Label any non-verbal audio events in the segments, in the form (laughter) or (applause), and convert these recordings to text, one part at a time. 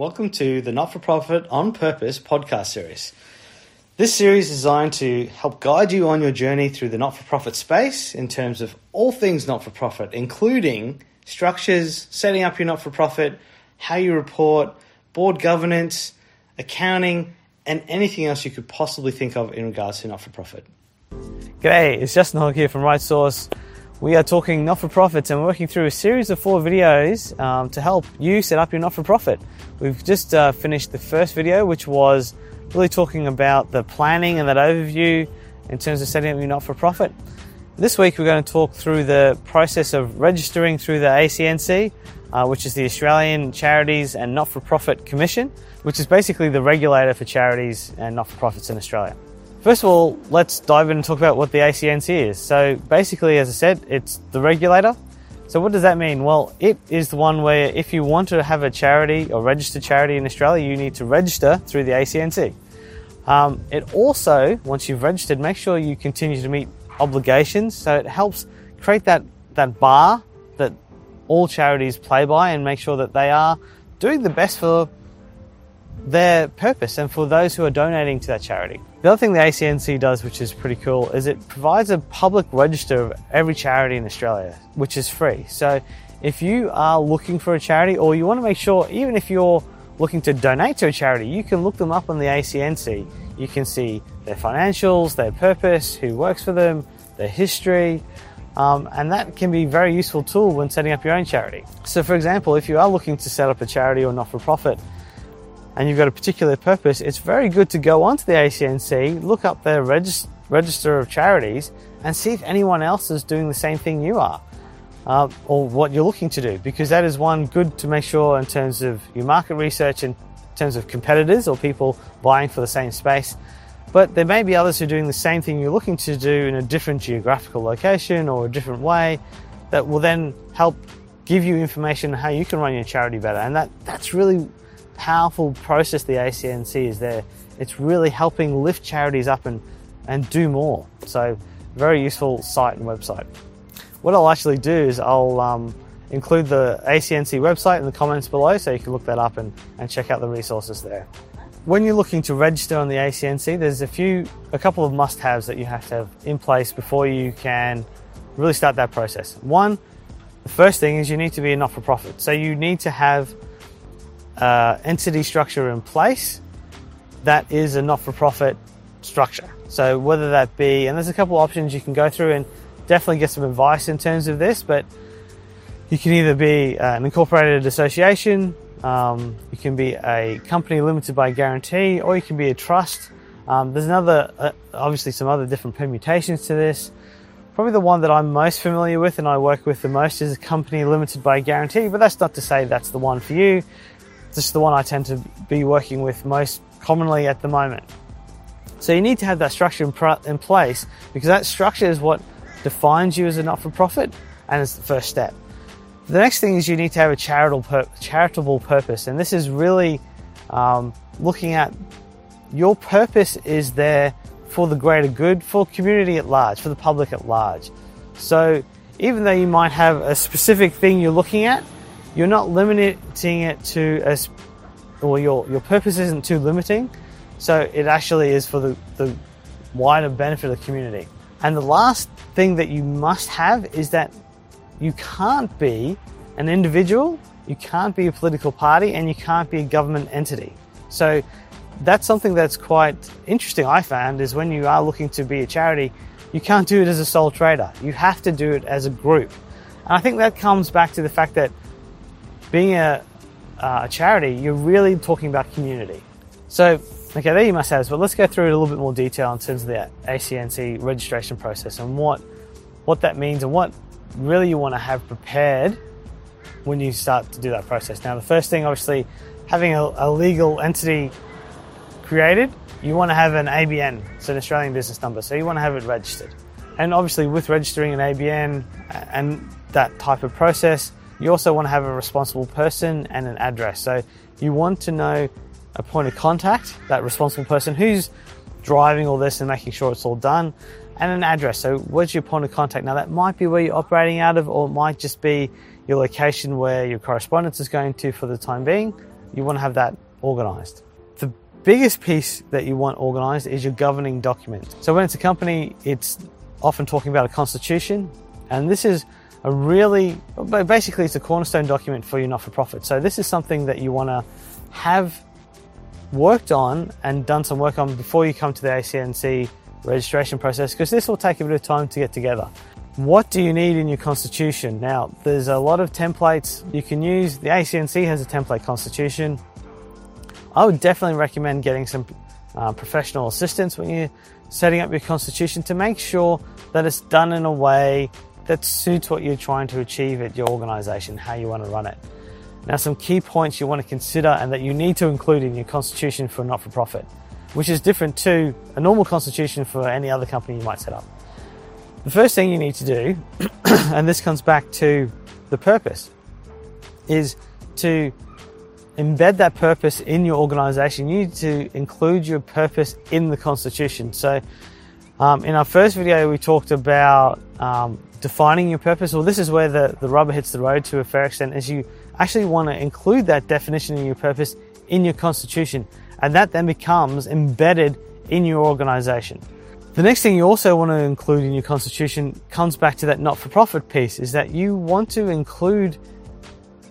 Welcome to the Not for Profit on Purpose podcast series. This series is designed to help guide you on your journey through the not for profit space in terms of all things not for profit, including structures, setting up your not for profit, how you report, board governance, accounting, and anything else you could possibly think of in regards to not for profit. G'day, it's Justin Hogg here from Right Source. We are talking not for profits and we're working through a series of four videos um, to help you set up your not for profit. We've just uh, finished the first video, which was really talking about the planning and that overview in terms of setting up your not for profit. This week, we're going to talk through the process of registering through the ACNC, uh, which is the Australian Charities and Not for Profit Commission, which is basically the regulator for charities and not for profits in Australia. First of all, let's dive in and talk about what the ACNC is. So basically, as I said, it's the regulator. So what does that mean? Well, it is the one where if you want to have a charity or register charity in Australia, you need to register through the ACNC. Um, it also, once you've registered, make sure you continue to meet obligations. So it helps create that, that bar that all charities play by and make sure that they are doing the best for their purpose and for those who are donating to that charity. The other thing the ACNC does, which is pretty cool, is it provides a public register of every charity in Australia, which is free. So if you are looking for a charity or you want to make sure, even if you're looking to donate to a charity, you can look them up on the ACNC. You can see their financials, their purpose, who works for them, their history, um, and that can be a very useful tool when setting up your own charity. So, for example, if you are looking to set up a charity or not for profit, and you've got a particular purpose, it's very good to go onto the ACNC, look up their regis- register of charities, and see if anyone else is doing the same thing you are. Uh, or what you're looking to do, because that is one good to make sure in terms of your market research, in terms of competitors or people vying for the same space. But there may be others who are doing the same thing you're looking to do in a different geographical location or a different way that will then help give you information on how you can run your charity better. And that, that's really powerful process the ACNC is there. It's really helping lift charities up and, and do more. So, very useful site and website. What I'll actually do is I'll um, include the ACNC website in the comments below so you can look that up and, and check out the resources there. When you're looking to register on the ACNC, there's a few, a couple of must haves that you have to have in place before you can really start that process. One, the first thing is you need to be a not for profit. So you need to have uh, entity structure in place that is a not-for-profit structure. So whether that be, and there's a couple options you can go through and definitely get some advice in terms of this, but you can either be uh, an incorporated association, um, you can be a company limited by guarantee, or you can be a trust. Um, there's another, uh, obviously, some other different permutations to this. Probably the one that I'm most familiar with and I work with the most is a company limited by guarantee, but that's not to say that's the one for you. This is the one I tend to be working with most commonly at the moment. So you need to have that structure in, pr- in place because that structure is what defines you as a not-for-profit and it's the first step. The next thing is you need to have a charitable pur- charitable purpose, and this is really um, looking at your purpose is there for the greater good, for community at large, for the public at large. So even though you might have a specific thing you're looking at, you're not limiting it to a, or your, your purpose isn't too limiting. So it actually is for the, the wider benefit of the community. And the last thing that you must have is that you can't be an individual, you can't be a political party, and you can't be a government entity. So that's something that's quite interesting, I found, is when you are looking to be a charity, you can't do it as a sole trader. You have to do it as a group. And I think that comes back to the fact that being a, uh, a charity, you're really talking about community. So, okay, there you must have but let's go through a little bit more detail in terms of the ACNC registration process and what what that means and what really you want to have prepared when you start to do that process. Now, the first thing, obviously, having a, a legal entity created, you want to have an ABN, it's an Australian business number, so you want to have it registered. And obviously, with registering an ABN and that type of process, you also want to have a responsible person and an address. So you want to know a point of contact, that responsible person who's driving all this and making sure it's all done, and an address. So where's your point of contact? Now that might be where you're operating out of, or it might just be your location where your correspondence is going to for the time being. you want to have that organized. The biggest piece that you want organized is your governing document. So when it's a company, it's often talking about a constitution, and this is a really, basically, it's a cornerstone document for your not for profit. So this is something that you want to have worked on and done some work on before you come to the ACNC registration process because this will take a bit of time to get together. What do you need in your constitution? Now, there's a lot of templates you can use. The ACNC has a template constitution. I would definitely recommend getting some uh, professional assistance when you're setting up your constitution to make sure that it's done in a way that suits what you're trying to achieve at your organization, how you want to run it. Now, some key points you want to consider and that you need to include in your constitution for a not for profit, which is different to a normal constitution for any other company you might set up. The first thing you need to do, (clears throat) and this comes back to the purpose, is to embed that purpose in your organization. You need to include your purpose in the constitution. So, um, in our first video, we talked about um, defining your purpose. Well, this is where the, the rubber hits the road to a fair extent, is you actually want to include that definition in your purpose in your constitution. And that then becomes embedded in your organization. The next thing you also want to include in your constitution comes back to that not for profit piece is that you want to include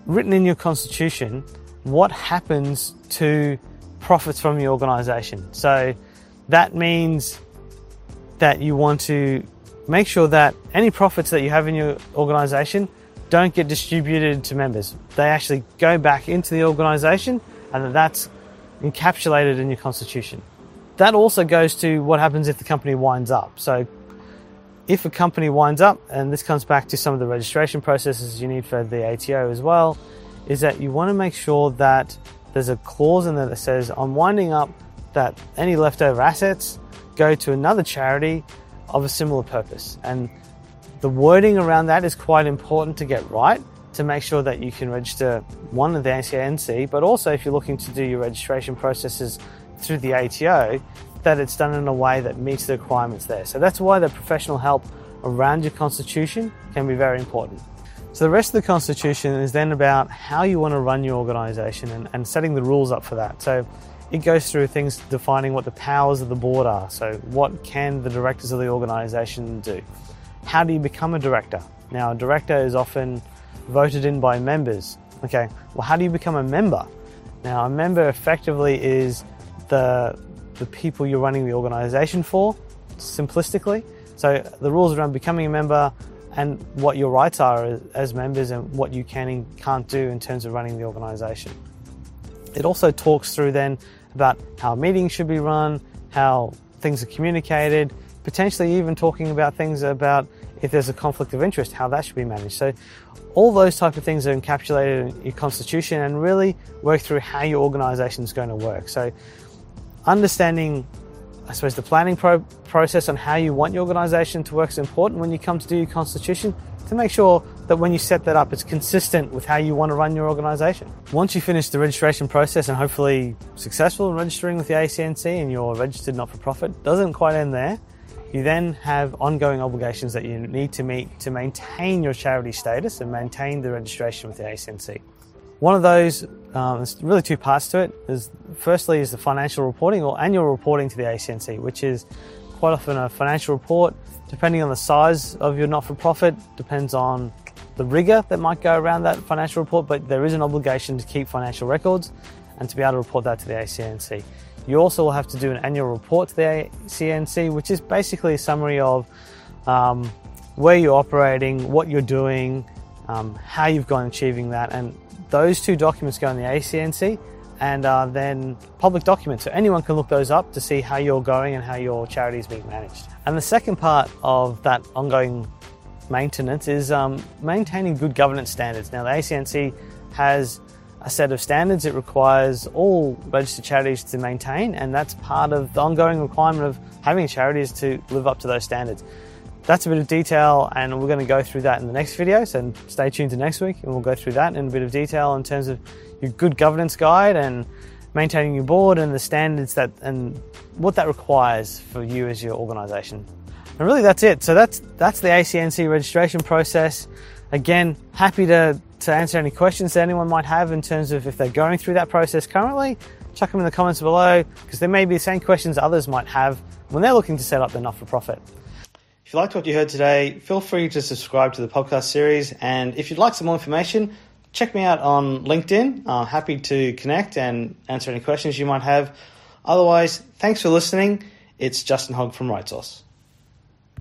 written in your constitution what happens to profits from your organization. So that means that you want to make sure that any profits that you have in your organization don't get distributed to members. They actually go back into the organization and that's encapsulated in your constitution that also goes to what happens if the company winds up. So, if a company winds up, and this comes back to some of the registration processes you need for the ATO as well, is that you want to make sure that there's a clause in there that says, I'm winding up that any leftover assets go to another charity of a similar purpose. And the wording around that is quite important to get right to make sure that you can register one of the ACNC, but also if you're looking to do your registration processes through the ATO, that it's done in a way that meets the requirements there. So that's why the professional help around your constitution can be very important. So the rest of the constitution is then about how you want to run your organization and, and setting the rules up for that. So it goes through things defining what the powers of the board are. So what can the directors of the organization do? How do you become a director? Now, a director is often voted in by members. Okay, well, how do you become a member? Now, a member effectively is the the people you're running the organization for, simplistically. So the rules around becoming a member and what your rights are as members and what you can and can't do in terms of running the organization. It also talks through then about how meetings should be run, how things are communicated, potentially even talking about things about if there's a conflict of interest, how that should be managed. So all those type of things are encapsulated in your constitution and really work through how your organization is going to work. So understanding, I suppose, the planning pro- process on how you want your organisation to work is important when you come to do your constitution to make sure that when you set that up, it's consistent with how you want to run your organisation. Once you finish the registration process and hopefully successful in registering with the ACNC and you're registered not for profit, doesn't quite end there. You then have ongoing obligations that you need to meet to maintain your charity status and maintain the registration with the ACNC. One of those, um, there's really two parts to it. Is firstly is the financial reporting or annual reporting to the ACNC, which is quite often a financial report, depending on the size of your not-for-profit, depends on the rigor that might go around that financial report, but there is an obligation to keep financial records and to be able to report that to the ACNC. You also will have to do an annual report to the ACNC, which is basically a summary of um, where you're operating, what you're doing, um, how you've gone achieving that, and those two documents go in the ACNC and are then public documents. So anyone can look those up to see how you're going and how your charity is being managed. And the second part of that ongoing maintenance is um, maintaining good governance standards. Now, the ACNC has a set of standards it requires all registered charities to maintain, and that's part of the ongoing requirement of having charities to live up to those standards that's a bit of detail and we're going to go through that in the next video so stay tuned to next week and we'll go through that in a bit of detail in terms of your good governance guide and maintaining your board and the standards that and what that requires for you as your organization and really that's it so that's that's the acnc registration process Again, happy to, to answer any questions that anyone might have in terms of if they're going through that process currently. Chuck them in the comments below because there may be the same questions others might have when they're looking to set up their not for profit. If you liked what you heard today, feel free to subscribe to the podcast series. And if you'd like some more information, check me out on LinkedIn. I'm happy to connect and answer any questions you might have. Otherwise, thanks for listening. It's Justin Hogg from Right Source.